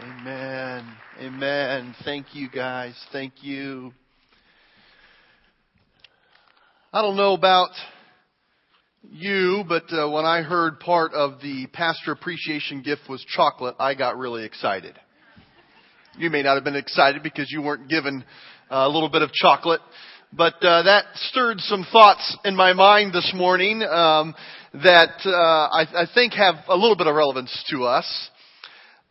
Amen. Amen. Thank you guys. Thank you. I don't know about you, but uh, when I heard part of the pastor appreciation gift was chocolate, I got really excited. You may not have been excited because you weren't given uh, a little bit of chocolate, but uh, that stirred some thoughts in my mind this morning um, that uh, I, I think have a little bit of relevance to us.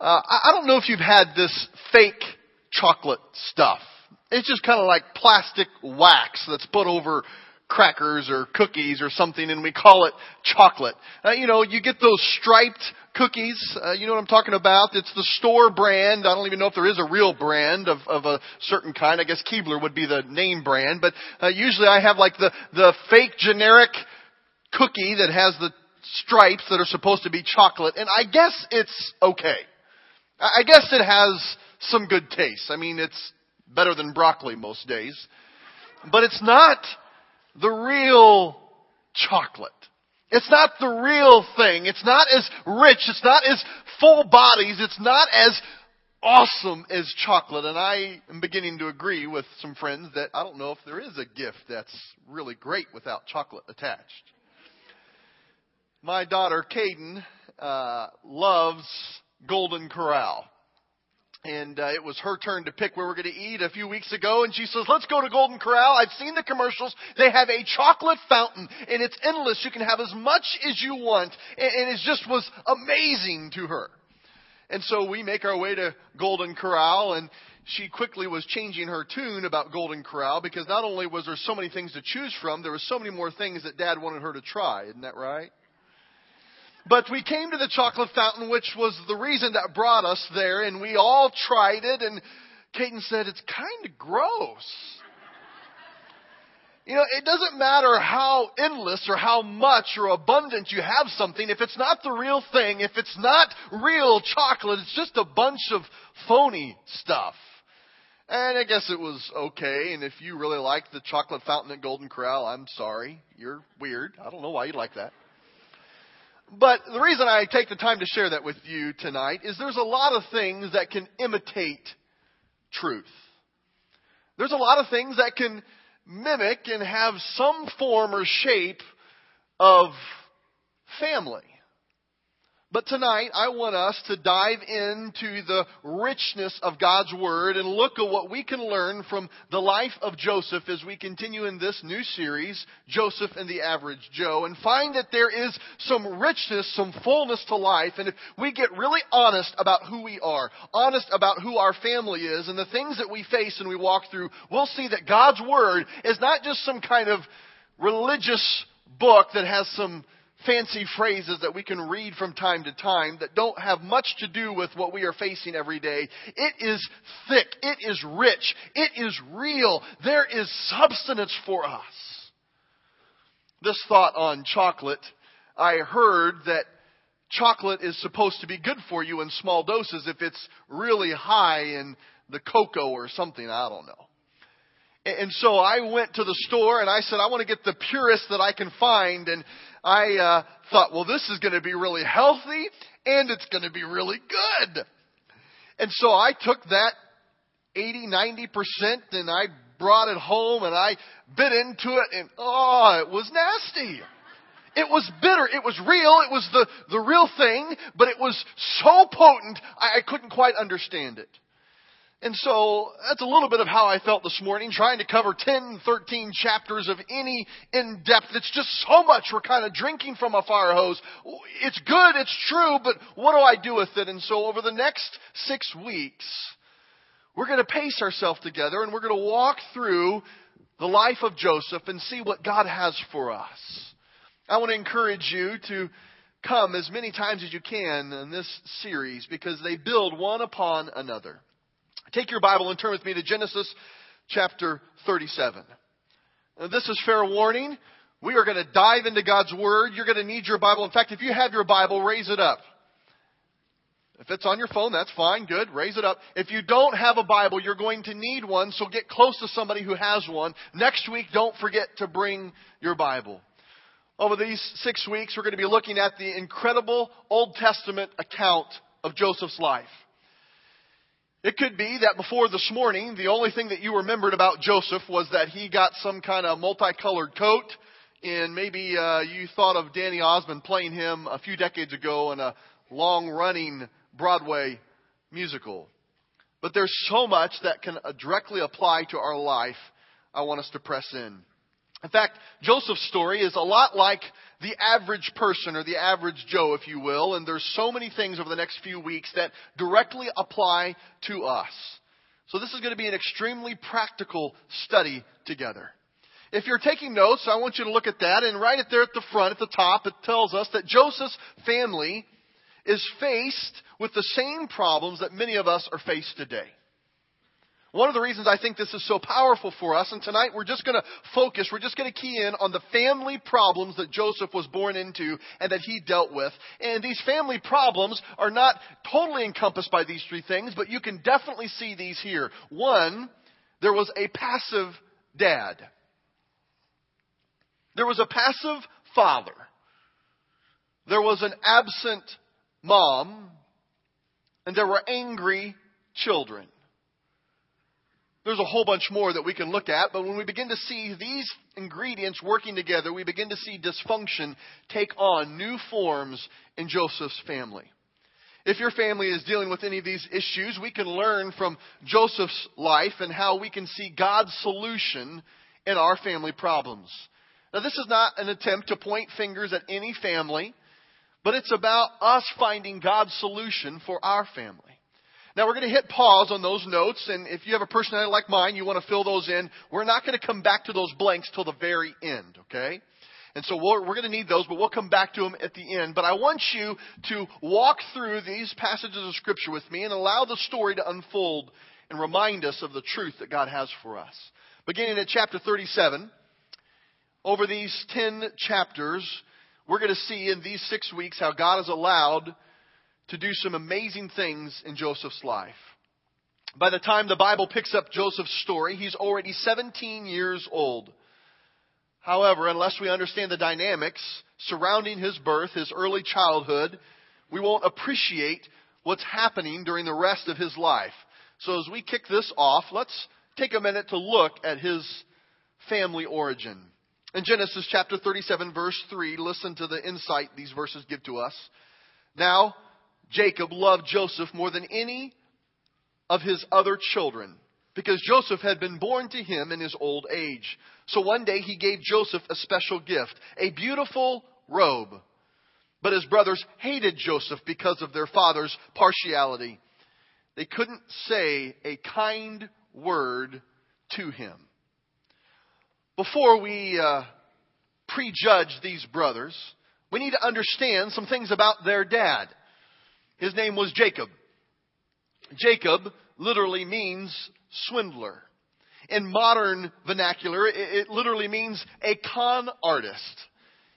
Uh, I don't know if you've had this fake chocolate stuff. It's just kind of like plastic wax that's put over crackers or cookies or something and we call it chocolate. Uh, you know, you get those striped cookies. Uh, you know what I'm talking about? It's the store brand. I don't even know if there is a real brand of, of a certain kind. I guess Keebler would be the name brand, but uh, usually I have like the, the fake generic cookie that has the stripes that are supposed to be chocolate and I guess it's okay. I guess it has some good taste. I mean, it's better than broccoli most days. But it's not the real chocolate. It's not the real thing. It's not as rich. It's not as full bodies. It's not as awesome as chocolate. And I am beginning to agree with some friends that I don't know if there is a gift that's really great without chocolate attached. My daughter, Caden, uh, loves Golden Corral. And uh, it was her turn to pick where we're going to eat a few weeks ago, and she says, "Let's go to Golden Corral. I've seen the commercials. They have a chocolate fountain, and it's endless. You can have as much as you want." And, and it just was amazing to her. And so we make our way to Golden Corral, and she quickly was changing her tune about Golden Corral because not only was there so many things to choose from, there were so many more things that Dad wanted her to try. Isn't that right? But we came to the chocolate fountain, which was the reason that brought us there, and we all tried it, and Caden said, it's kind of gross. You know, it doesn't matter how endless or how much or abundant you have something, if it's not the real thing, if it's not real chocolate, it's just a bunch of phony stuff. And I guess it was okay, and if you really like the chocolate fountain at Golden Corral, I'm sorry. You're weird. I don't know why you like that. But the reason I take the time to share that with you tonight is there's a lot of things that can imitate truth. There's a lot of things that can mimic and have some form or shape of family. But tonight, I want us to dive into the richness of God's Word and look at what we can learn from the life of Joseph as we continue in this new series, Joseph and the Average Joe, and find that there is some richness, some fullness to life. And if we get really honest about who we are, honest about who our family is, and the things that we face and we walk through, we'll see that God's Word is not just some kind of religious book that has some fancy phrases that we can read from time to time that don't have much to do with what we are facing every day. It is thick. It is rich. It is real. There is substance for us. This thought on chocolate, I heard that chocolate is supposed to be good for you in small doses if it's really high in the cocoa or something. I don't know. And so I went to the store and I said, I want to get the purest that I can find. And I uh, thought, well, this is going to be really healthy and it's going to be really good. And so I took that 80, 90% and I brought it home and I bit into it and oh, it was nasty. It was bitter. It was real. It was the, the real thing, but it was so potent, I, I couldn't quite understand it. And so that's a little bit of how I felt this morning, trying to cover 10, 13 chapters of any in depth. It's just so much we're kind of drinking from a fire hose. It's good, it's true, but what do I do with it? And so over the next six weeks, we're going to pace ourselves together and we're going to walk through the life of Joseph and see what God has for us. I want to encourage you to come as many times as you can in this series because they build one upon another. Take your Bible and turn with me to Genesis chapter 37. Now, this is fair warning. We are going to dive into God's Word. You're going to need your Bible. In fact, if you have your Bible, raise it up. If it's on your phone, that's fine. Good. Raise it up. If you don't have a Bible, you're going to need one, so get close to somebody who has one. Next week, don't forget to bring your Bible. Over these six weeks, we're going to be looking at the incredible Old Testament account of Joseph's life. It could be that before this morning, the only thing that you remembered about Joseph was that he got some kind of multicolored coat, and maybe uh, you thought of Donny Osmond playing him a few decades ago in a long-running Broadway musical. But there's so much that can directly apply to our life. I want us to press in. In fact, Joseph's story is a lot like the average person or the average Joe, if you will, and there's so many things over the next few weeks that directly apply to us. So this is going to be an extremely practical study together. If you're taking notes, I want you to look at that and write it there at the front, at the top, it tells us that Joseph's family is faced with the same problems that many of us are faced today. One of the reasons I think this is so powerful for us, and tonight we're just going to focus, we're just going to key in on the family problems that Joseph was born into and that he dealt with. And these family problems are not totally encompassed by these three things, but you can definitely see these here. One, there was a passive dad. There was a passive father. There was an absent mom. And there were angry children. There's a whole bunch more that we can look at, but when we begin to see these ingredients working together, we begin to see dysfunction take on new forms in Joseph's family. If your family is dealing with any of these issues, we can learn from Joseph's life and how we can see God's solution in our family problems. Now, this is not an attempt to point fingers at any family, but it's about us finding God's solution for our family. Now we're going to hit pause on those notes, and if you have a personality like mine, you want to fill those in. We're not going to come back to those blanks till the very end, okay? And so we're, we're going to need those, but we'll come back to them at the end. But I want you to walk through these passages of Scripture with me and allow the story to unfold and remind us of the truth that God has for us. Beginning at chapter 37, over these 10 chapters, we're going to see in these six weeks how God has allowed to do some amazing things in Joseph's life. By the time the Bible picks up Joseph's story, he's already 17 years old. However, unless we understand the dynamics surrounding his birth, his early childhood, we won't appreciate what's happening during the rest of his life. So as we kick this off, let's take a minute to look at his family origin. In Genesis chapter 37 verse 3, listen to the insight these verses give to us. Now, Jacob loved Joseph more than any of his other children because Joseph had been born to him in his old age. So one day he gave Joseph a special gift, a beautiful robe. But his brothers hated Joseph because of their father's partiality. They couldn't say a kind word to him. Before we uh, prejudge these brothers, we need to understand some things about their dad. His name was Jacob. Jacob literally means swindler. In modern vernacular, it literally means a con artist.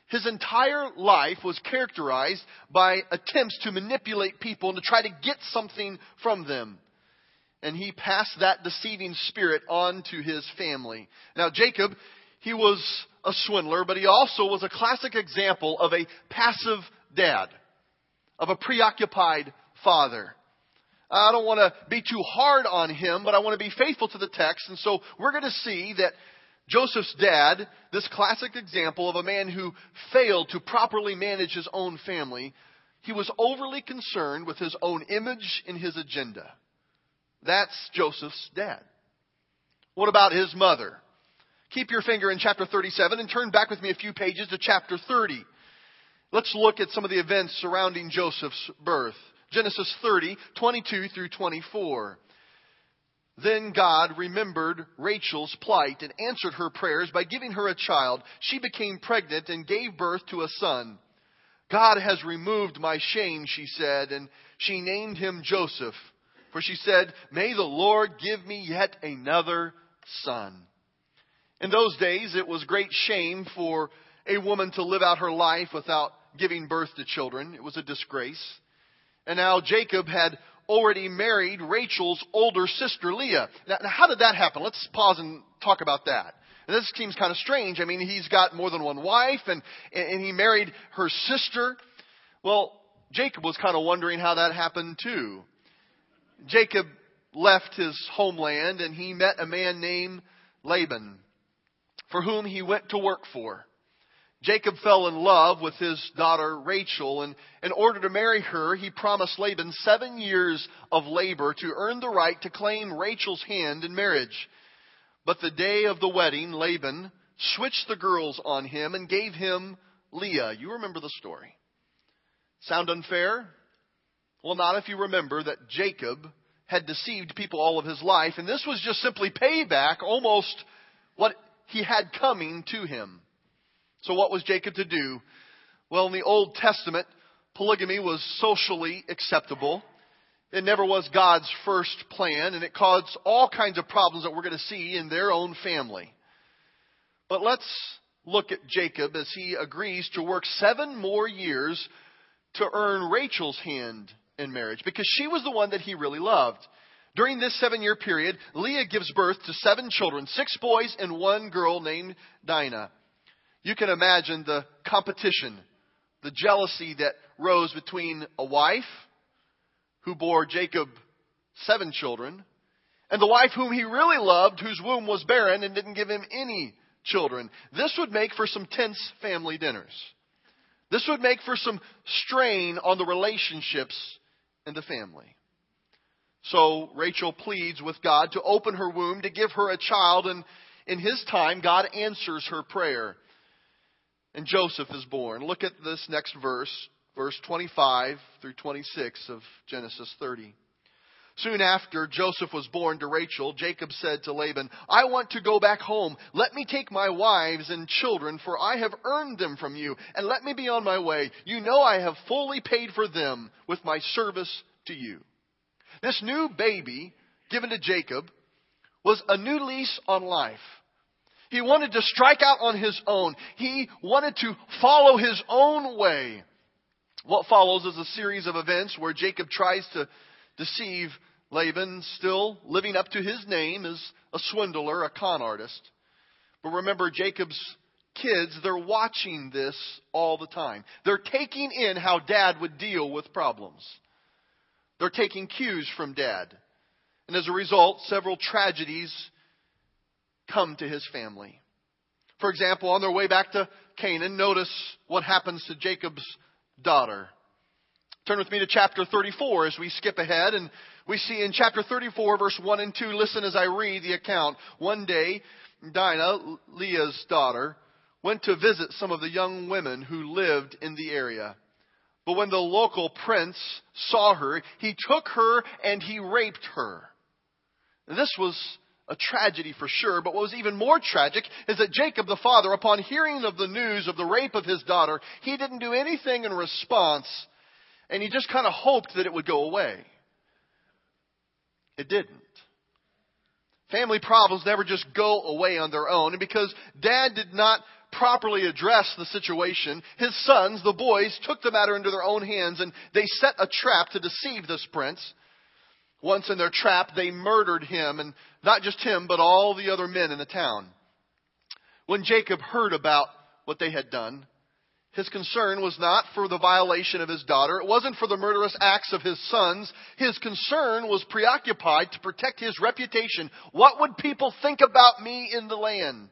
His entire life was characterized by attempts to manipulate people and to try to get something from them. And he passed that deceiving spirit on to his family. Now, Jacob, he was a swindler, but he also was a classic example of a passive dad of a preoccupied father. I don't want to be too hard on him, but I want to be faithful to the text. And so we're going to see that Joseph's dad, this classic example of a man who failed to properly manage his own family, he was overly concerned with his own image and his agenda. That's Joseph's dad. What about his mother? Keep your finger in chapter 37 and turn back with me a few pages to chapter 30. Let's look at some of the events surrounding Joseph's birth. Genesis 30, 22 through 24. Then God remembered Rachel's plight and answered her prayers by giving her a child. She became pregnant and gave birth to a son. God has removed my shame, she said, and she named him Joseph. For she said, May the Lord give me yet another son. In those days, it was great shame for a woman to live out her life without giving birth to children. It was a disgrace. And now Jacob had already married Rachel's older sister Leah. Now, now how did that happen? Let's pause and talk about that. And this seems kind of strange. I mean, he's got more than one wife and, and he married her sister. Well, Jacob was kind of wondering how that happened too. Jacob left his homeland and he met a man named Laban, for whom he went to work for. Jacob fell in love with his daughter Rachel, and in order to marry her, he promised Laban seven years of labor to earn the right to claim Rachel's hand in marriage. But the day of the wedding, Laban switched the girls on him and gave him Leah. You remember the story. Sound unfair? Well, not if you remember that Jacob had deceived people all of his life, and this was just simply payback, almost what he had coming to him. So, what was Jacob to do? Well, in the Old Testament, polygamy was socially acceptable. It never was God's first plan, and it caused all kinds of problems that we're going to see in their own family. But let's look at Jacob as he agrees to work seven more years to earn Rachel's hand in marriage because she was the one that he really loved. During this seven year period, Leah gives birth to seven children, six boys and one girl named Dinah. You can imagine the competition, the jealousy that rose between a wife who bore Jacob seven children and the wife whom he really loved, whose womb was barren and didn't give him any children. This would make for some tense family dinners. This would make for some strain on the relationships in the family. So Rachel pleads with God to open her womb to give her a child, and in his time, God answers her prayer. And Joseph is born. Look at this next verse, verse 25 through 26 of Genesis 30. Soon after Joseph was born to Rachel, Jacob said to Laban, I want to go back home. Let me take my wives and children, for I have earned them from you, and let me be on my way. You know I have fully paid for them with my service to you. This new baby given to Jacob was a new lease on life. He wanted to strike out on his own. He wanted to follow his own way. What follows is a series of events where Jacob tries to deceive Laban, still living up to his name as a swindler, a con artist. But remember, Jacob's kids, they're watching this all the time. They're taking in how dad would deal with problems. They're taking cues from dad. And as a result, several tragedies come to his family. For example, on their way back to Canaan, notice what happens to Jacob's daughter. Turn with me to chapter 34 as we skip ahead and we see in chapter 34 verse 1 and 2, listen as I read the account. One day, Dinah, Leah's daughter, went to visit some of the young women who lived in the area. But when the local prince saw her, he took her and he raped her. this was a tragedy for sure, but what was even more tragic is that Jacob the father, upon hearing of the news of the rape of his daughter, he didn't do anything in response and he just kind of hoped that it would go away. It didn't. Family problems never just go away on their own. And because dad did not properly address the situation, his sons, the boys, took the matter into their own hands and they set a trap to deceive this prince. Once in their trap, they murdered him, and not just him, but all the other men in the town. When Jacob heard about what they had done, his concern was not for the violation of his daughter. It wasn't for the murderous acts of his sons. His concern was preoccupied to protect his reputation. What would people think about me in the land?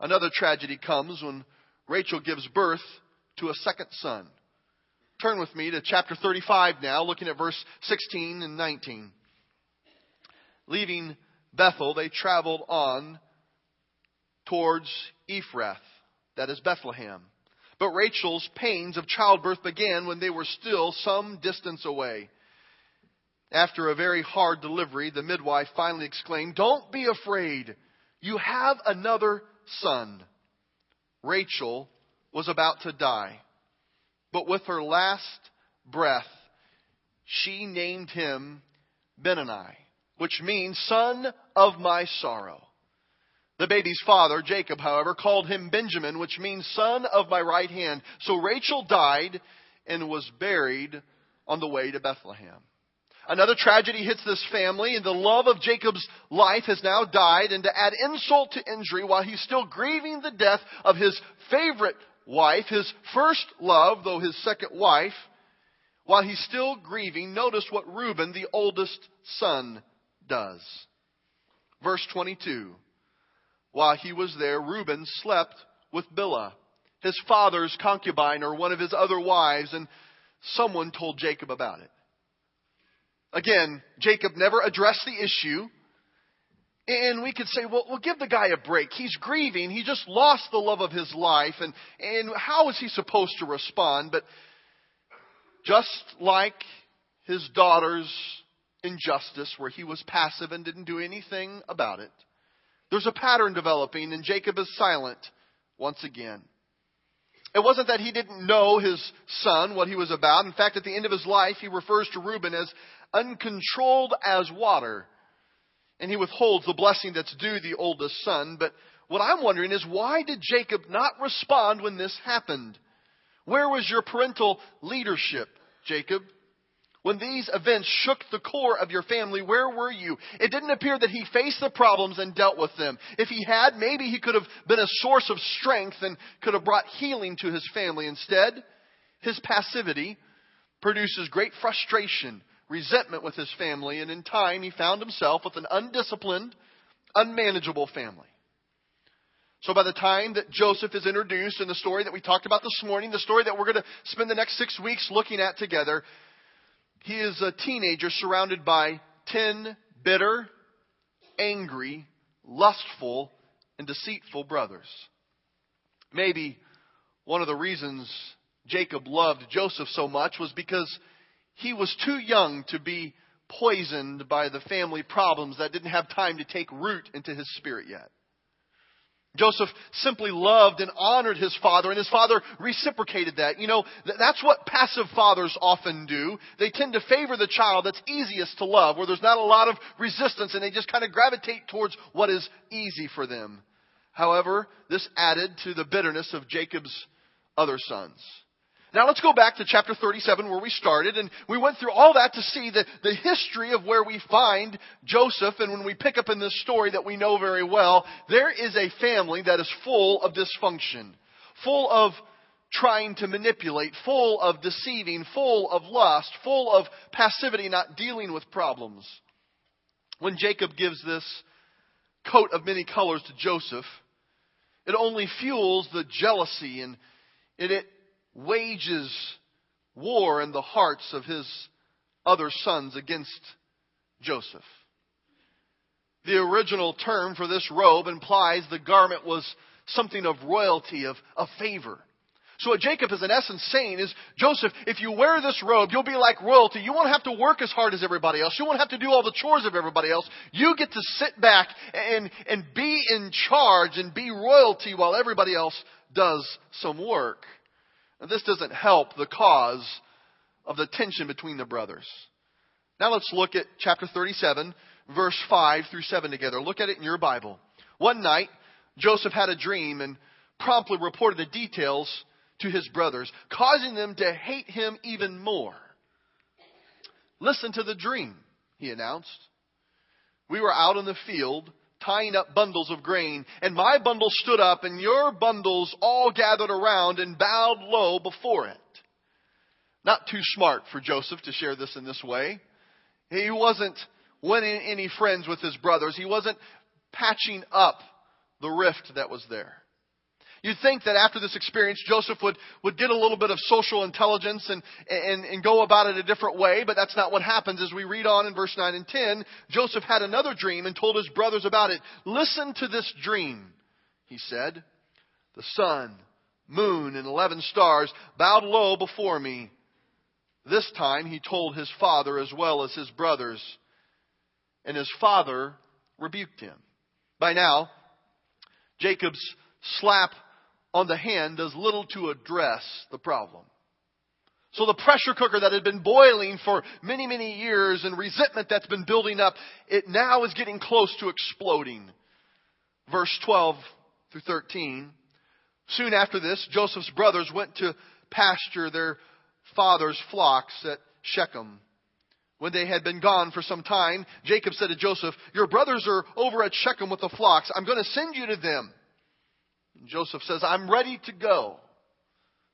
Another tragedy comes when Rachel gives birth to a second son. Turn with me to chapter 35 now, looking at verse 16 and 19. Leaving Bethel, they traveled on towards Ephrath, that is Bethlehem. But Rachel's pains of childbirth began when they were still some distance away. After a very hard delivery, the midwife finally exclaimed, Don't be afraid. You have another son. Rachel was about to die. But with her last breath, she named him Benoni, which means son of my sorrow. The baby's father, Jacob, however, called him Benjamin, which means son of my right hand. So Rachel died and was buried on the way to Bethlehem. Another tragedy hits this family, and the love of Jacob's life has now died. And to add insult to injury, while he's still grieving the death of his favorite wife, his first love, though his second wife, while he's still grieving, notice what Reuben, the oldest son, does. Verse 22. While he was there, Reuben slept with Bilhah, his father's concubine or one of his other wives, and someone told Jacob about it. Again, Jacob never addressed the issue. And we could say, well, well, give the guy a break. He's grieving. He just lost the love of his life. And, and how is he supposed to respond? But just like his daughter's injustice, where he was passive and didn't do anything about it, there's a pattern developing, and Jacob is silent once again. It wasn't that he didn't know his son, what he was about. In fact, at the end of his life, he refers to Reuben as uncontrolled as water. And he withholds the blessing that's due the oldest son. But what I'm wondering is why did Jacob not respond when this happened? Where was your parental leadership, Jacob? When these events shook the core of your family, where were you? It didn't appear that he faced the problems and dealt with them. If he had, maybe he could have been a source of strength and could have brought healing to his family. Instead, his passivity produces great frustration, resentment with his family, and in time he found himself with an undisciplined, unmanageable family. So by the time that Joseph is introduced in the story that we talked about this morning, the story that we're going to spend the next six weeks looking at together, he is a teenager surrounded by ten bitter, angry, lustful, and deceitful brothers. Maybe one of the reasons Jacob loved Joseph so much was because he was too young to be poisoned by the family problems that didn't have time to take root into his spirit yet. Joseph simply loved and honored his father, and his father reciprocated that. You know, that's what passive fathers often do. They tend to favor the child that's easiest to love, where there's not a lot of resistance, and they just kind of gravitate towards what is easy for them. However, this added to the bitterness of Jacob's other sons. Now let's go back to chapter 37 where we started and we went through all that to see the, the history of where we find Joseph and when we pick up in this story that we know very well, there is a family that is full of dysfunction, full of trying to manipulate, full of deceiving, full of lust, full of passivity, not dealing with problems. When Jacob gives this coat of many colors to Joseph, it only fuels the jealousy and it, it wages war in the hearts of his other sons against Joseph. The original term for this robe implies the garment was something of royalty, of, of favor. So what Jacob is in essence saying is, Joseph, if you wear this robe, you'll be like royalty. You won't have to work as hard as everybody else. You won't have to do all the chores of everybody else. You get to sit back and, and be in charge and be royalty while everybody else does some work. This doesn't help the cause of the tension between the brothers. Now let's look at chapter 37, verse 5 through 7 together. Look at it in your Bible. One night, Joseph had a dream and promptly reported the details to his brothers, causing them to hate him even more. Listen to the dream, he announced. We were out in the field tying up bundles of grain, and my bundle stood up, and your bundles all gathered around and bowed low before it. Not too smart for Joseph to share this in this way. He wasn't winning any friends with his brothers. He wasn't patching up the rift that was there. You'd think that after this experience, Joseph would, would get a little bit of social intelligence and, and, and go about it a different way, but that's not what happens. As we read on in verse 9 and 10, Joseph had another dream and told his brothers about it. Listen to this dream, he said. The sun, moon, and eleven stars bowed low before me. This time he told his father as well as his brothers, and his father rebuked him. By now, Jacob's slap on the hand does little to address the problem. So the pressure cooker that had been boiling for many, many years and resentment that's been building up, it now is getting close to exploding. Verse 12 through 13. Soon after this, Joseph's brothers went to pasture their father's flocks at Shechem. When they had been gone for some time, Jacob said to Joseph, Your brothers are over at Shechem with the flocks. I'm going to send you to them. Joseph says, I'm ready to go.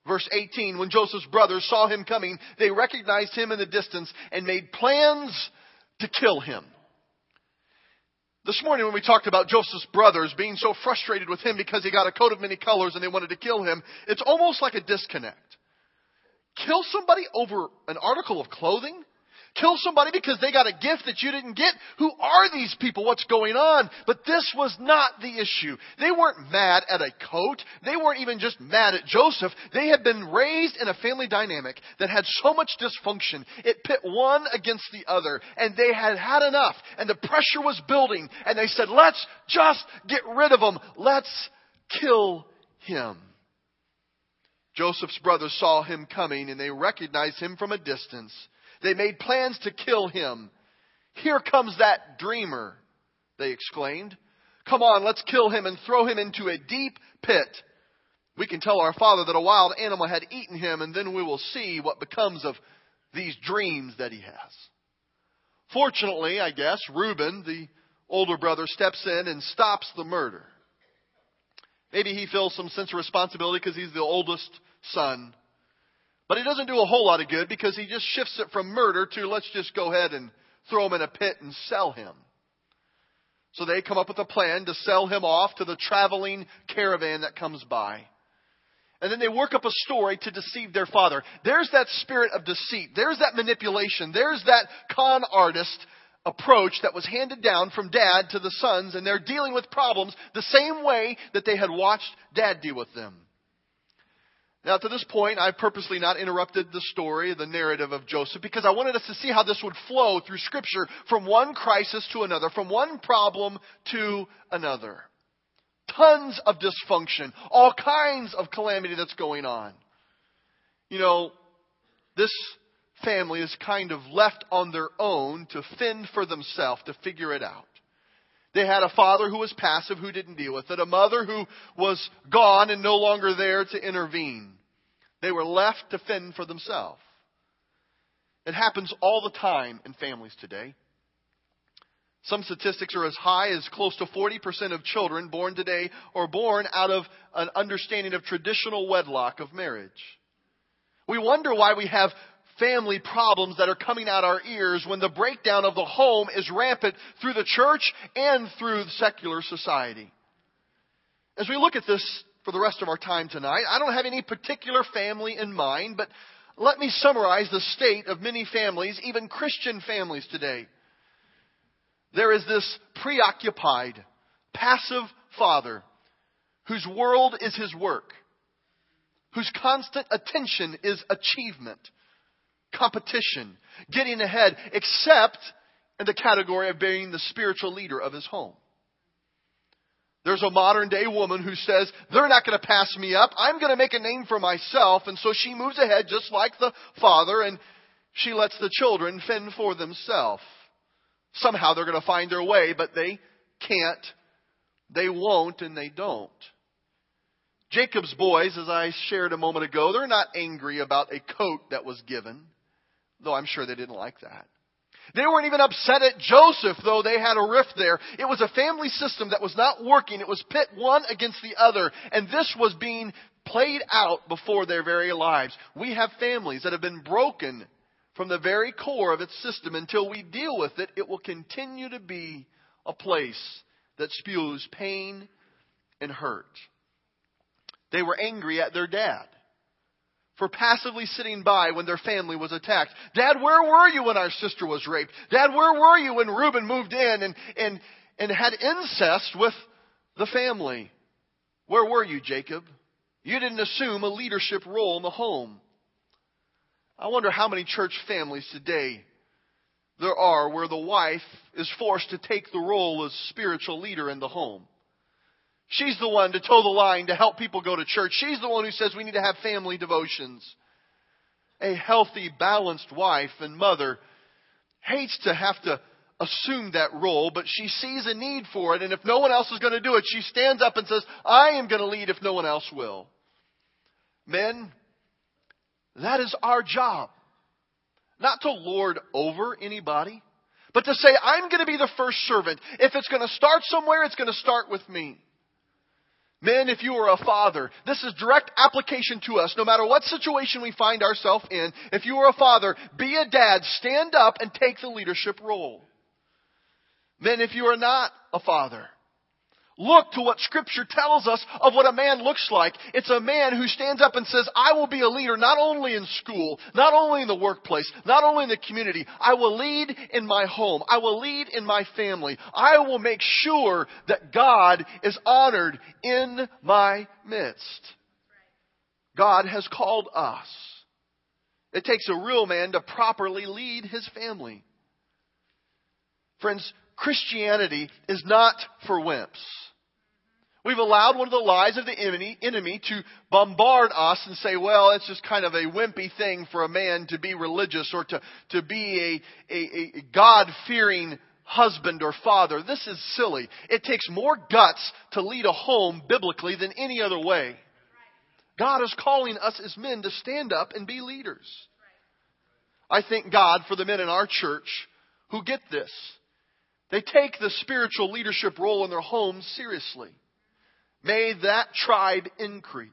Verse 18, when Joseph's brothers saw him coming, they recognized him in the distance and made plans to kill him. This morning when we talked about Joseph's brothers being so frustrated with him because he got a coat of many colors and they wanted to kill him, it's almost like a disconnect. Kill somebody over an article of clothing? Kill somebody because they got a gift that you didn't get? Who are these people? What's going on? But this was not the issue. They weren't mad at a coat. They weren't even just mad at Joseph. They had been raised in a family dynamic that had so much dysfunction. It pit one against the other. And they had had enough. And the pressure was building. And they said, let's just get rid of him. Let's kill him. Joseph's brothers saw him coming and they recognized him from a distance. They made plans to kill him. Here comes that dreamer, they exclaimed. Come on, let's kill him and throw him into a deep pit. We can tell our father that a wild animal had eaten him, and then we will see what becomes of these dreams that he has. Fortunately, I guess, Reuben, the older brother, steps in and stops the murder. Maybe he feels some sense of responsibility because he's the oldest son. But he doesn't do a whole lot of good because he just shifts it from murder to let's just go ahead and throw him in a pit and sell him. So they come up with a plan to sell him off to the traveling caravan that comes by. And then they work up a story to deceive their father. There's that spirit of deceit. There's that manipulation. There's that con artist approach that was handed down from dad to the sons, and they're dealing with problems the same way that they had watched dad deal with them. Now, to this point, I've purposely not interrupted the story, the narrative of Joseph, because I wanted us to see how this would flow through Scripture from one crisis to another, from one problem to another. Tons of dysfunction, all kinds of calamity that's going on. You know, this family is kind of left on their own to fend for themselves, to figure it out. They had a father who was passive, who didn't deal with it, a mother who was gone and no longer there to intervene. They were left to fend for themselves. It happens all the time in families today. Some statistics are as high as close to 40% of children born today are born out of an understanding of traditional wedlock of marriage. We wonder why we have family problems that are coming out our ears when the breakdown of the home is rampant through the church and through secular society. As we look at this for the rest of our time tonight, I don't have any particular family in mind, but let me summarize the state of many families, even Christian families today. There is this preoccupied, passive father whose world is his work, whose constant attention is achievement, competition, getting ahead, except in the category of being the spiritual leader of his home. There's a modern day woman who says, they're not going to pass me up. I'm going to make a name for myself. And so she moves ahead just like the father and she lets the children fend for themselves. Somehow they're going to find their way, but they can't, they won't, and they don't. Jacob's boys, as I shared a moment ago, they're not angry about a coat that was given though I'm sure they didn't like that. They weren't even upset at Joseph, though they had a rift there. It was a family system that was not working. It was pit one against the other, and this was being played out before their very lives. We have families that have been broken from the very core of its system. Until we deal with it, it will continue to be a place that spews pain and hurt. They were angry at their dad for passively sitting by when their family was attacked. Dad, where were you when our sister was raped? Dad, where were you when Reuben moved in and, and, and had incest with the family? Where were you, Jacob? You didn't assume a leadership role in the home. I wonder how many church families today there are where the wife is forced to take the role as spiritual leader in the home. She's the one to toe the line to help people go to church. She's the one who says we need to have family devotions. A healthy, balanced wife and mother hates to have to assume that role, but she sees a need for it, and if no one else is going to do it, she stands up and says, I am going to lead if no one else will. Men, that is our job. Not to lord over anybody, but to say, I'm going to be the first servant. If it's going to start somewhere, it's going to start with me. Men, if you are a father, this is direct application to us, no matter what situation we find ourselves in. If you are a father, be a dad, stand up and take the leadership role. Men, if you are not a father, look to what scripture tells us of what a man looks like. It's a man who stands up and says, I will be a leader not only in school, not only in the workplace, not only in the community. I will lead in my home. I will lead in my family. I will make sure that God is honored in my midst. God has called us. It takes a real man to properly lead his family. Friends, Christianity is not for wimps. We've allowed one of the lies of the enemy, enemy to bombard us and say, well, it's just kind of a wimpy thing for a man to be religious or to, to be a, a, a God-fearing husband or father. This is silly. It takes more guts to lead a home biblically than any other way. God is calling us as men to stand up and be leaders. I thank God for the men in our church who get this. They take the spiritual leadership role in their homes seriously. May that tribe increase.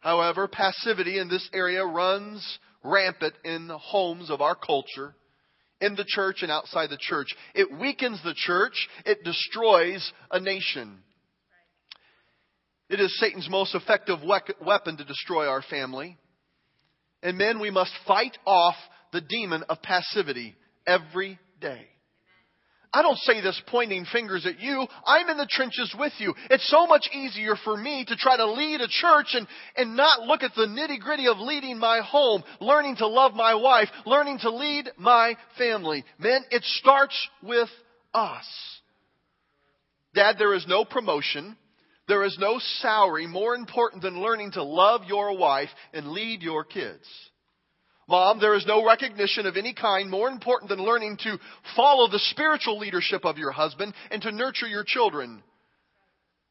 However, passivity in this area runs rampant in the homes of our culture, in the church and outside the church. It weakens the church, it destroys a nation. It is Satan's most effective weapon to destroy our family. And men, we must fight off the demon of passivity every day. I don't say this pointing fingers at you. I'm in the trenches with you. It's so much easier for me to try to lead a church and, and not look at the nitty gritty of leading my home, learning to love my wife, learning to lead my family. Men, it starts with us. Dad, there is no promotion. There is no salary more important than learning to love your wife and lead your kids. Mom, there is no recognition of any kind more important than learning to follow the spiritual leadership of your husband and to nurture your children.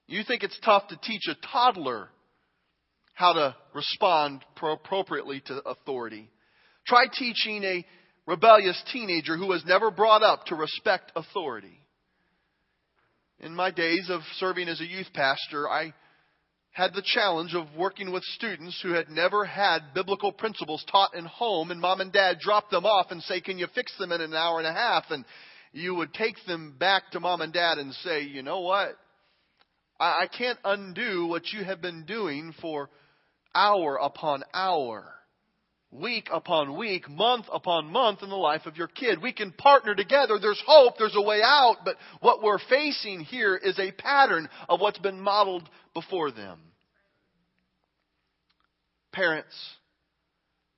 You think it's tough to teach a toddler how to respond appropriately to authority. Try teaching a rebellious teenager who was never brought up to respect authority. In my days of serving as a youth pastor, I had the challenge of working with students who had never had biblical principles taught in home, and mom and dad dropped them off and say, Can you fix them in an hour and a half? And you would take them back to mom and dad and say, You know what? I, I can't undo what you have been doing for hour upon hour, week upon week, month upon month in the life of your kid. We can partner together. There's hope. There's a way out. But what we're facing here is a pattern of what's been modeled before them parents.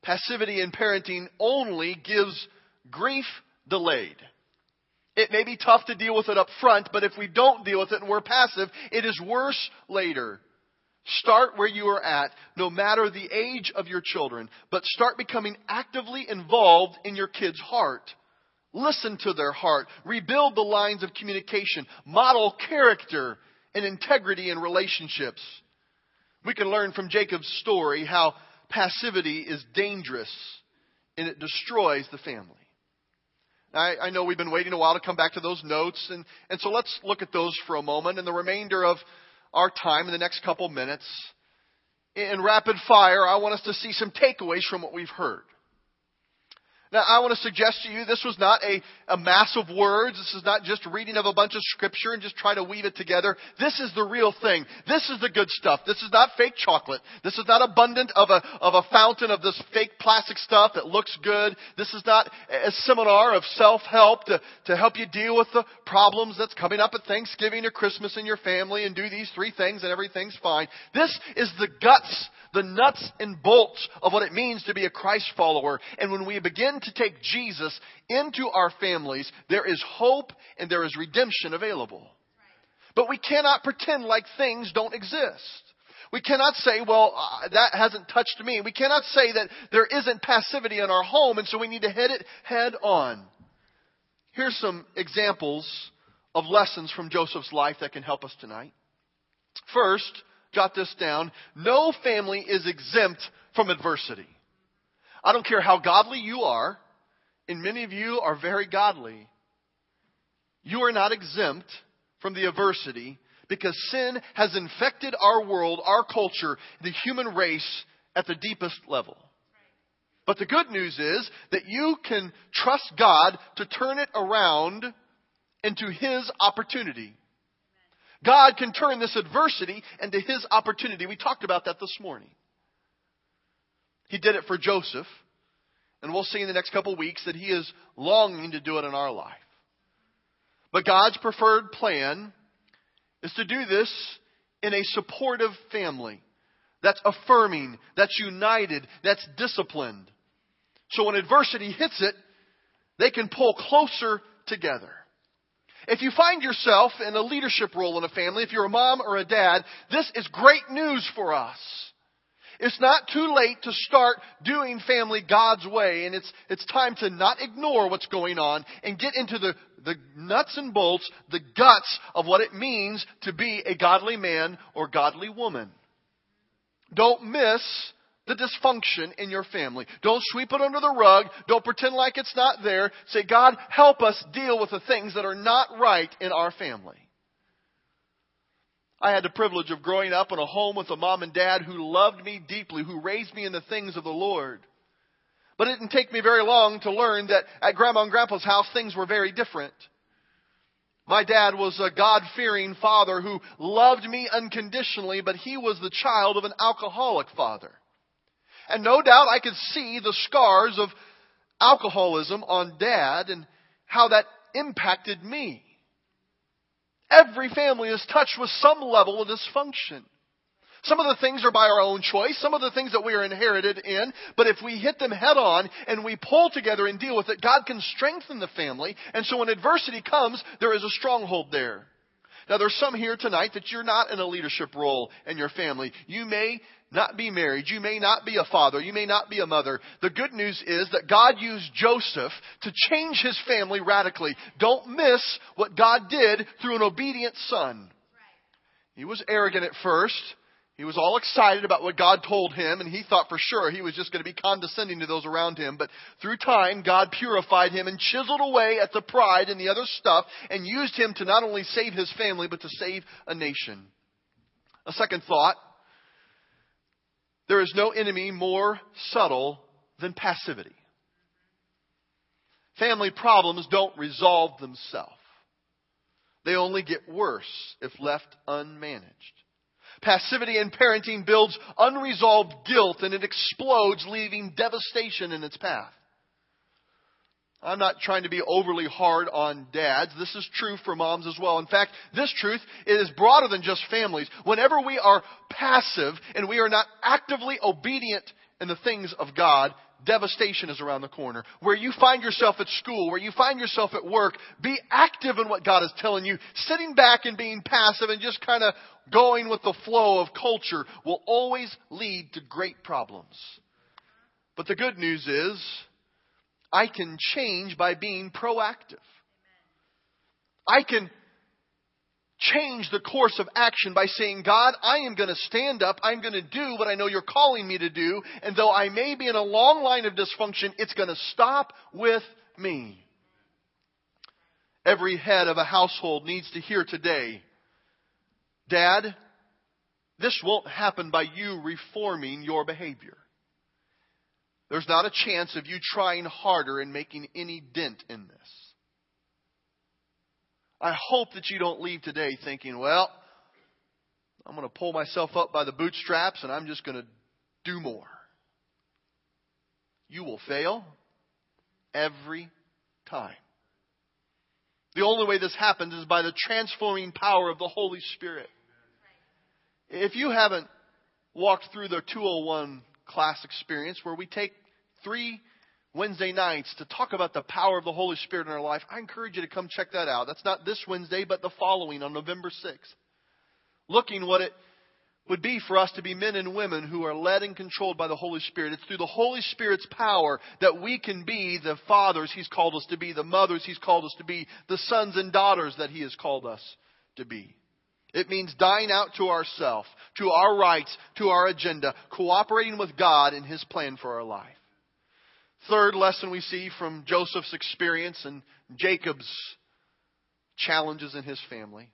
Passivity in parenting only gives grief delayed. It may be tough to deal with it up front, but if we don't deal with it and we're passive, it is worse later. Start where you are at, no matter the age of your children, but start becoming actively involved in your kid's heart. Listen to their heart. Rebuild the lines of communication. Model character and integrity in relationships. We can learn from Jacob's story how passivity is dangerous and it destroys the family. I, I, know we've been waiting a while to come back to those notes, and, and so let's look at those for a moment. And the remainder of our time, in the next couple minutes, in rapid fire, I want us to see some takeaways from what we've heard. Now, I want to suggest to you this was not a, a mass of words. This is not just reading of a bunch of scripture and just try to weave it together. This is the real thing. This is the good stuff. This is not fake chocolate. This is not abundant of a, of a fountain of this fake plastic stuff that looks good. This is not a seminar of self-help to, to help you deal with the problems that's coming up at Thanksgiving or Christmas in your family and do these three things and everything's fine. This is the guts the nuts and bolts of what it means to be a Christ follower. And when we begin to take Jesus into our families, there is hope and there is redemption available. But we cannot pretend like things don't exist. We cannot say, well, uh, that hasn't touched me. We cannot say that there isn't passivity in our home, and so we need to hit it head on. Here's some examples of lessons from Joseph's life that can help us tonight. First, jot this down. No family is exempt from adversity. I don't care how godly you are, and many of you are very godly. You are not exempt from the adversity because sin has infected our world, our culture, the human race at the deepest level. But the good news is that you can trust God to turn it around into His opportunity. God can turn this adversity into His opportunity. We talked about that this morning. He did it for Joseph, and we'll see in the next couple of weeks that He is longing to do it in our life. But God's preferred plan is to do this in a supportive family that's affirming, that's united, that's disciplined. So when adversity hits it, they can pull closer together. If you find yourself in a leadership role in a family, if you're a mom or a dad, this is great news for us. It's not too late to start doing family God's way, and it's, it's time to not ignore what's going on and get into the, the nuts and bolts, the guts of what it means to be a godly man or godly woman. Don't miss the dysfunction in your family. Don't sweep it under the rug. Don't pretend like it's not there. Say, God, help us deal with the things that are not right in our family. I had the privilege of growing up in a home with a mom and dad who loved me deeply, who raised me in the things of the Lord. But it didn't take me very long to learn that at Grandma and Grandpa's house, things were very different. My dad was a God fearing father who loved me unconditionally, but he was the child of an alcoholic father. And no doubt I could see the scars of alcoholism on dad and how that impacted me. Every family is touched with some level of dysfunction. Some of the things are by our own choice, some of the things that we are inherited in, but if we hit them head on and we pull together and deal with it, God can strengthen the family. And so when adversity comes, there is a stronghold there. Now there's some here tonight that you're not in a leadership role in your family. You may not be married. You may not be a father. You may not be a mother. The good news is that God used Joseph to change his family radically. Don't miss what God did through an obedient son. He was arrogant at first. He was all excited about what God told him, and he thought for sure he was just going to be condescending to those around him. But through time, God purified him and chiseled away at the pride and the other stuff, and used him to not only save his family, but to save a nation. A second thought there is no enemy more subtle than passivity. Family problems don't resolve themselves. They only get worse if left unmanaged. Passivity in parenting builds unresolved guilt and it explodes, leaving devastation in its path. I'm not trying to be overly hard on dads. This is true for moms as well. In fact, this truth is broader than just families. Whenever we are passive and we are not actively obedient in the things of God, devastation is around the corner. Where you find yourself at school, where you find yourself at work, be active in what God is telling you. Sitting back and being passive and just kind of going with the flow of culture will always lead to great problems. But the good news is, I can change by being proactive. I can change the course of action by saying, God, I am going to stand up. I'm going to do what I know you're calling me to do. And though I may be in a long line of dysfunction, it's going to stop with me. Every head of a household needs to hear today, Dad, this won't happen by you reforming your behavior. There's not a chance of you trying harder and making any dent in this. I hope that you don't leave today thinking, well, I'm going to pull myself up by the bootstraps and I'm just going to do more. You will fail every time. The only way this happens is by the transforming power of the Holy Spirit. If you haven't walked through the 201 class experience where we take three Wednesday nights to talk about the power of the Holy Spirit in our life, I encourage you to come check that out. That's not this Wednesday, but the following on November 6th. Looking what it would be for us to be men and women who are led and controlled by the Holy Spirit. It's through the Holy Spirit's power that we can be the fathers He's called us to be, the mothers He's called us to be, the sons and daughters that He has called us to be. It means dying out to ourself, to our rights, to our agenda, cooperating with God in His plan for our life. Third lesson we see from Joseph's experience and Jacob's challenges in his family.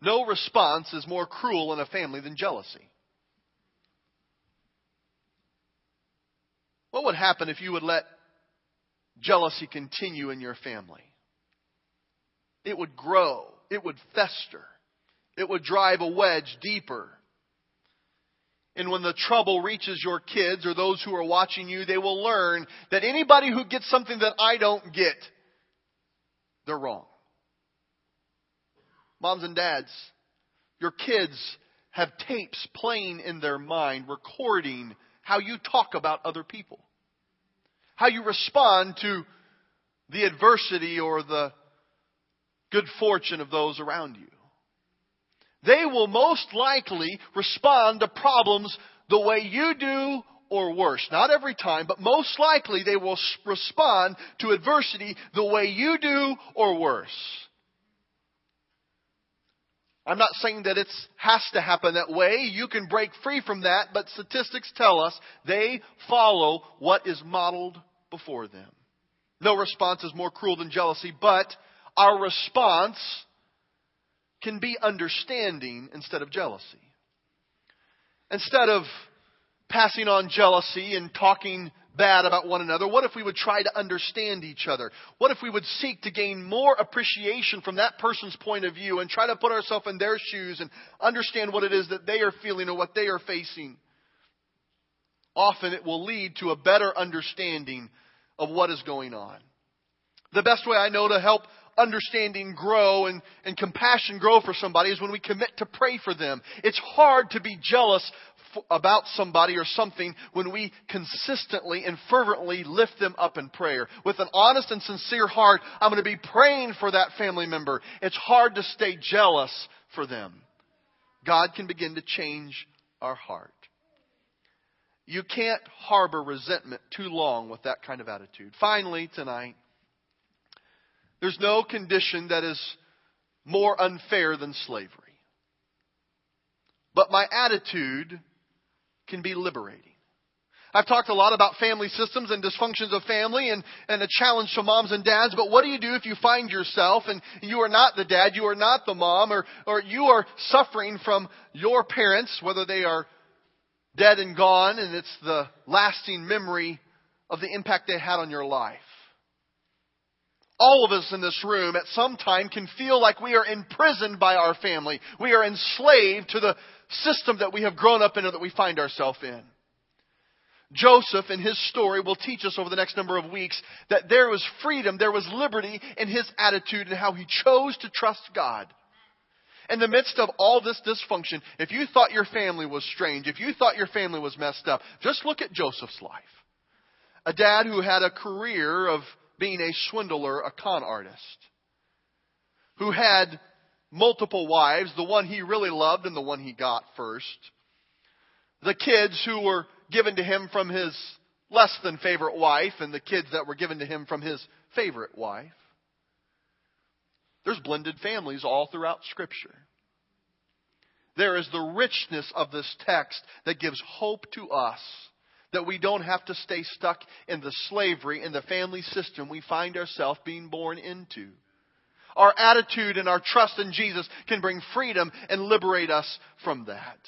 No response is more cruel in a family than jealousy. What would happen if you would let jealousy continue in your family? It would grow. It would fester. It would drive a wedge deeper. And when the trouble reaches your kids or those who are watching you, they will learn that anybody who gets something that I don't get, they're wrong. Moms and dads, your kids have tapes playing in their mind, recording how you talk about other people, how you respond to the adversity or the good fortune of those around you. They will most likely respond to problems the way you do or worse. Not every time, but most likely they will respond to adversity the way you do or worse. I'm not saying that it has to happen that way. You can break free from that, but statistics tell us they follow what is modeled before them. No response is more cruel than jealousy, but our response can be understanding instead of jealousy. Instead of passing on jealousy and talking bad about one another, what if we would try to understand each other? What if we would seek to gain more appreciation from that person's point of view and try to put ourselves in their shoes and understand what it is that they are feeling or what they are facing? Often it will lead to a better understanding of what is going on. The best way I know to help understanding grow and, and compassion grow for somebody is when we commit to pray for them. It's hard to be jealous f- about somebody or something when we consistently and fervently lift them up in prayer. With an honest and sincere heart, I'm going to be praying for that family member. It's hard to stay jealous for them. God can begin to change our heart. You can't harbor resentment too long with that kind of attitude. Finally, tonight, there's no condition that is more unfair than slavery. But my attitude can be liberating. I've talked a lot about family systems and dysfunctions of family and, and a challenge to moms and dads, but what do you do if you find yourself and you are not the dad, you are not the mom, or, or you are suffering from your parents, whether they are dead and gone, and it's the lasting memory of the impact they had on your life? All of us in this room at some time can feel like we are imprisoned by our family. We are enslaved to the system that we have grown up in or that we find ourselves in. Joseph in his story will teach us over the next number of weeks that there was freedom, there was liberty in his attitude and how he chose to trust God. In the midst of all this dysfunction, if you thought your family was strange, if you thought your family was messed up, just look at Joseph's life. A dad who had a career of being a swindler, a con artist, who had multiple wives, the one he really loved and the one he got first. The kids who were given to him from his less than favorite wife and the kids that were given to him from his favorite wife. There's blended families all throughout Scripture. There is the richness of this text that gives hope to us that we don't have to stay stuck in the slavery in the family system we find ourselves being born into. Our attitude and our trust in Jesus can bring freedom and liberate us from that.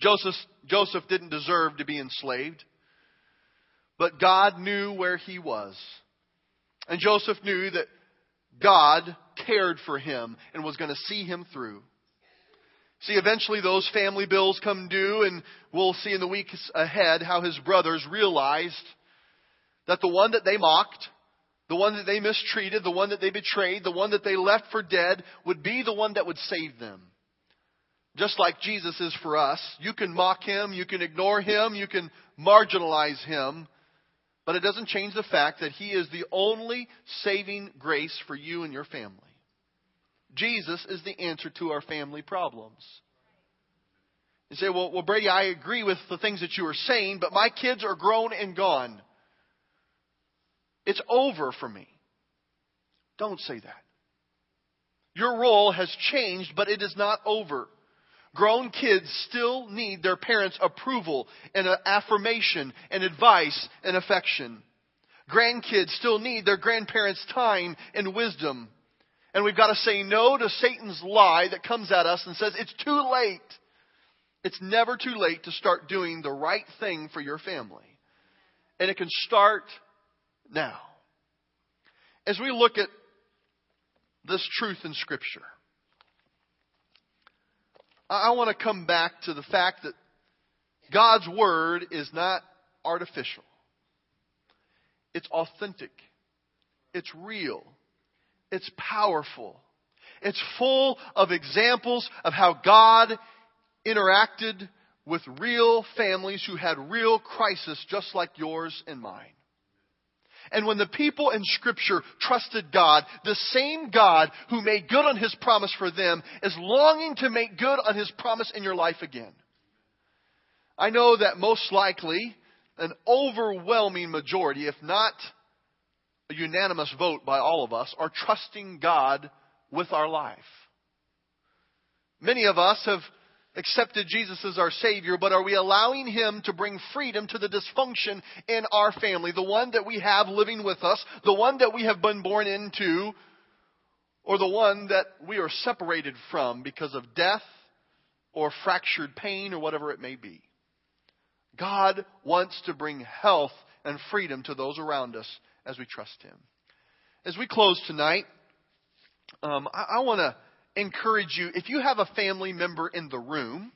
Joseph, Joseph didn't deserve to be enslaved, but God knew where he was. And Joseph knew that God cared for him and was going to see him through. See, eventually those family bills come due, and we'll see in the weeks ahead how his brothers realized that the one that they mocked, the one that they mistreated, the one that they betrayed, the one that they left for dead would be the one that would save them. Just like Jesus is for us. You can mock him, you can ignore him, you can marginalize him, but it doesn't change the fact that he is the only saving grace for you and your family. Jesus is the answer to our family problems. You say, well, well, Brady, I agree with the things that you are saying, but my kids are grown and gone. It's over for me. Don't say that. Your role has changed, but it is not over. Grown kids still need their parents' approval and affirmation and advice and affection. Grandkids still need their grandparents' time and wisdom. And we've got to say no to Satan's lie that comes at us and says, it's too late. It's never too late to start doing the right thing for your family. And it can start now. As we look at this truth in Scripture, I want to come back to the fact that God's Word is not artificial. It's authentic. It's real. It's powerful. It's full of examples of how God interacted with real families who had real crisis just like yours and mine. And when the people in Scripture trusted God, the same God who made good on His promise for them is longing to make good on His promise in your life again. I know that most likely an overwhelming majority, if not a unanimous vote by all of us, are trusting God with our life. Many of us have accepted Jesus as our Savior, but are we allowing Him to bring freedom to the dysfunction in our family? The one that we have living with us, the one that we have been born into, or the one that we are separated from because of death or fractured pain or whatever it may be. God wants to bring health and freedom to those around us as we trust Him. As we close tonight, um, I, I want to encourage you if you have a family member in the room,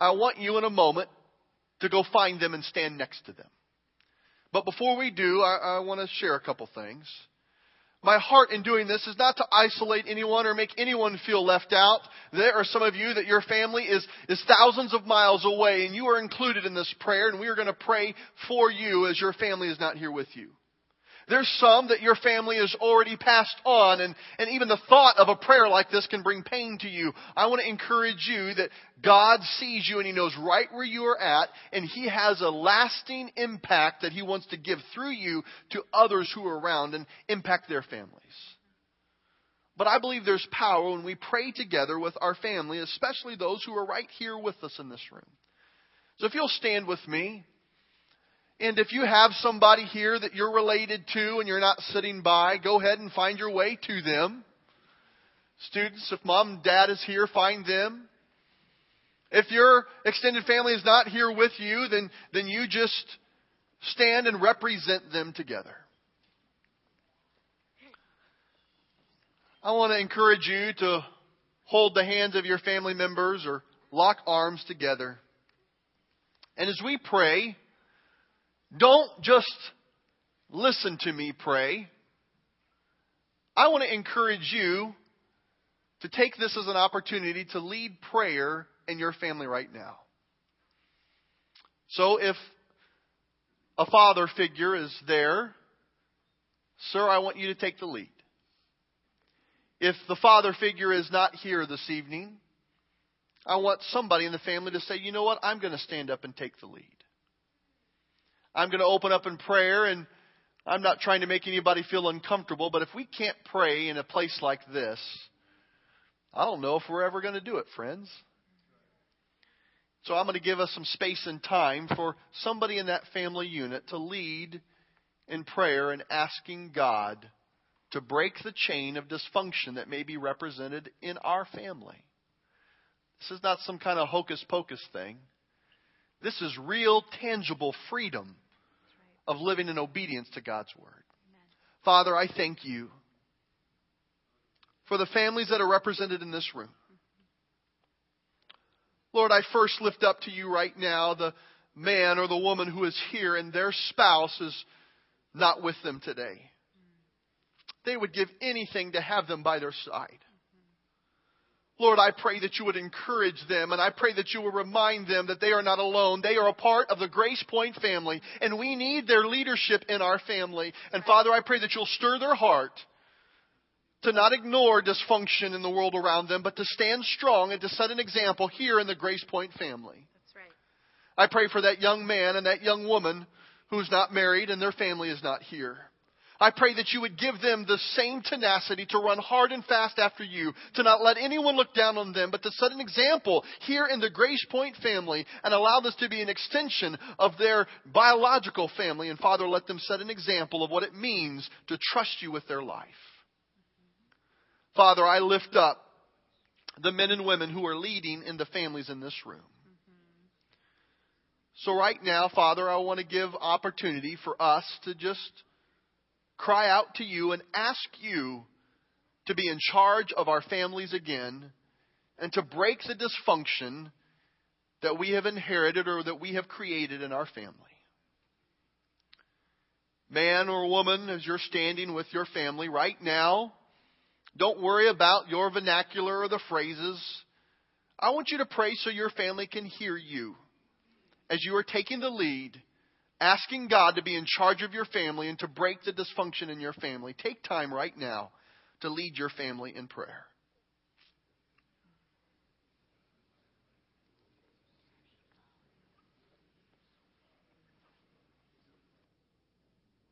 I want you in a moment to go find them and stand next to them. But before we do, I, I want to share a couple things. My heart in doing this is not to isolate anyone or make anyone feel left out. There are some of you that your family is, is thousands of miles away and you are included in this prayer and we are going to pray for you as your family is not here with you. There's some that your family has already passed on, and, and even the thought of a prayer like this can bring pain to you. I want to encourage you that God sees you and He knows right where you are at, and He has a lasting impact that He wants to give through you to others who are around and impact their families. But I believe there's power when we pray together with our family, especially those who are right here with us in this room. So if you'll stand with me. And if you have somebody here that you're related to and you're not sitting by, go ahead and find your way to them. Students, if mom and dad is here, find them. If your extended family is not here with you, then, then you just stand and represent them together. I want to encourage you to hold the hands of your family members or lock arms together. And as we pray, don't just listen to me pray. I want to encourage you to take this as an opportunity to lead prayer in your family right now. So if a father figure is there, sir, I want you to take the lead. If the father figure is not here this evening, I want somebody in the family to say, you know what, I'm going to stand up and take the lead. I'm going to open up in prayer, and I'm not trying to make anybody feel uncomfortable, but if we can't pray in a place like this, I don't know if we're ever going to do it, friends. So I'm going to give us some space and time for somebody in that family unit to lead in prayer and asking God to break the chain of dysfunction that may be represented in our family. This is not some kind of hocus pocus thing. This is real, tangible freedom of living in obedience to God's Word. Amen. Father, I thank you for the families that are represented in this room. Lord, I first lift up to you right now the man or the woman who is here and their spouse is not with them today. Mm. They would give anything to have them by their side. Lord, I pray that you would encourage them and I pray that you will remind them that they are not alone. They are a part of the Grace Point family and we need their leadership in our family. And Father, I pray that you'll stir their heart to not ignore dysfunction in the world around them, but to stand strong and to set an example here in the Grace Point family. That's right. I pray for that young man and that young woman who's not married and their family is not here. I pray that you would give them the same tenacity to run hard and fast after you, to not let anyone look down on them, but to set an example here in the Grace Point family and allow this to be an extension of their biological family. And Father, let them set an example of what it means to trust you with their life. Father, I lift up the men and women who are leading in the families in this room. So, right now, Father, I want to give opportunity for us to just cry out to you and ask you to be in charge of our families again and to break the dysfunction that we have inherited or that we have created in our family. Man or woman, as you're standing with your family right now, don't worry about your vernacular or the phrases. I want you to pray so your family can hear you as you are taking the lead, asking God to be in charge of your family and to break the dysfunction in your family. Take time right now to lead your family in prayer.